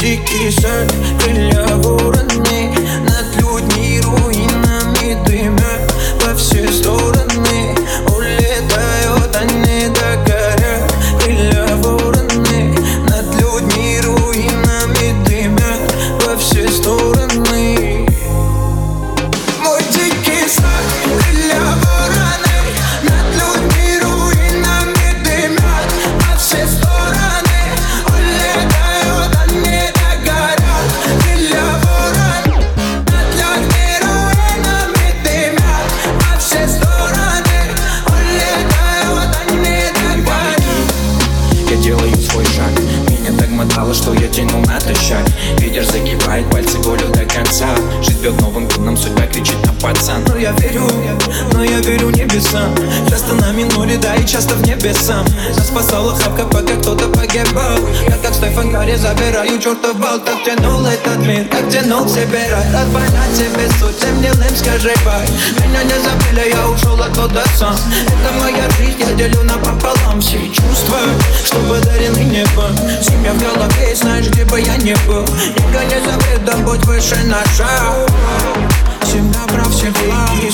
дикий сад, крылья ворона свой шаг. Меня так мотало, что я тянул на натощак Ветер загибает пальцы болью до конца. Жизнь бьет новым гимном, судьба кричит на пацан. Но я верю, но я верю небесам. Часто на минуле да и часто в небесам. Нас спасала хапка, пока кто-то погибал. Я как Стефан Гарри забираю чертов бал. Так тянул этот мир, так тянул к себе рай. Рад больна тебе суть, а тем милым скажи бай. Меня не забыли, я ушел оттуда сам Это моя жизнь, я делю напополам Все чувства что подарены небо. Семья в голове и знаешь, где бы я не был. Яга не заведом, будь выше наша. Всегда прав, всегда и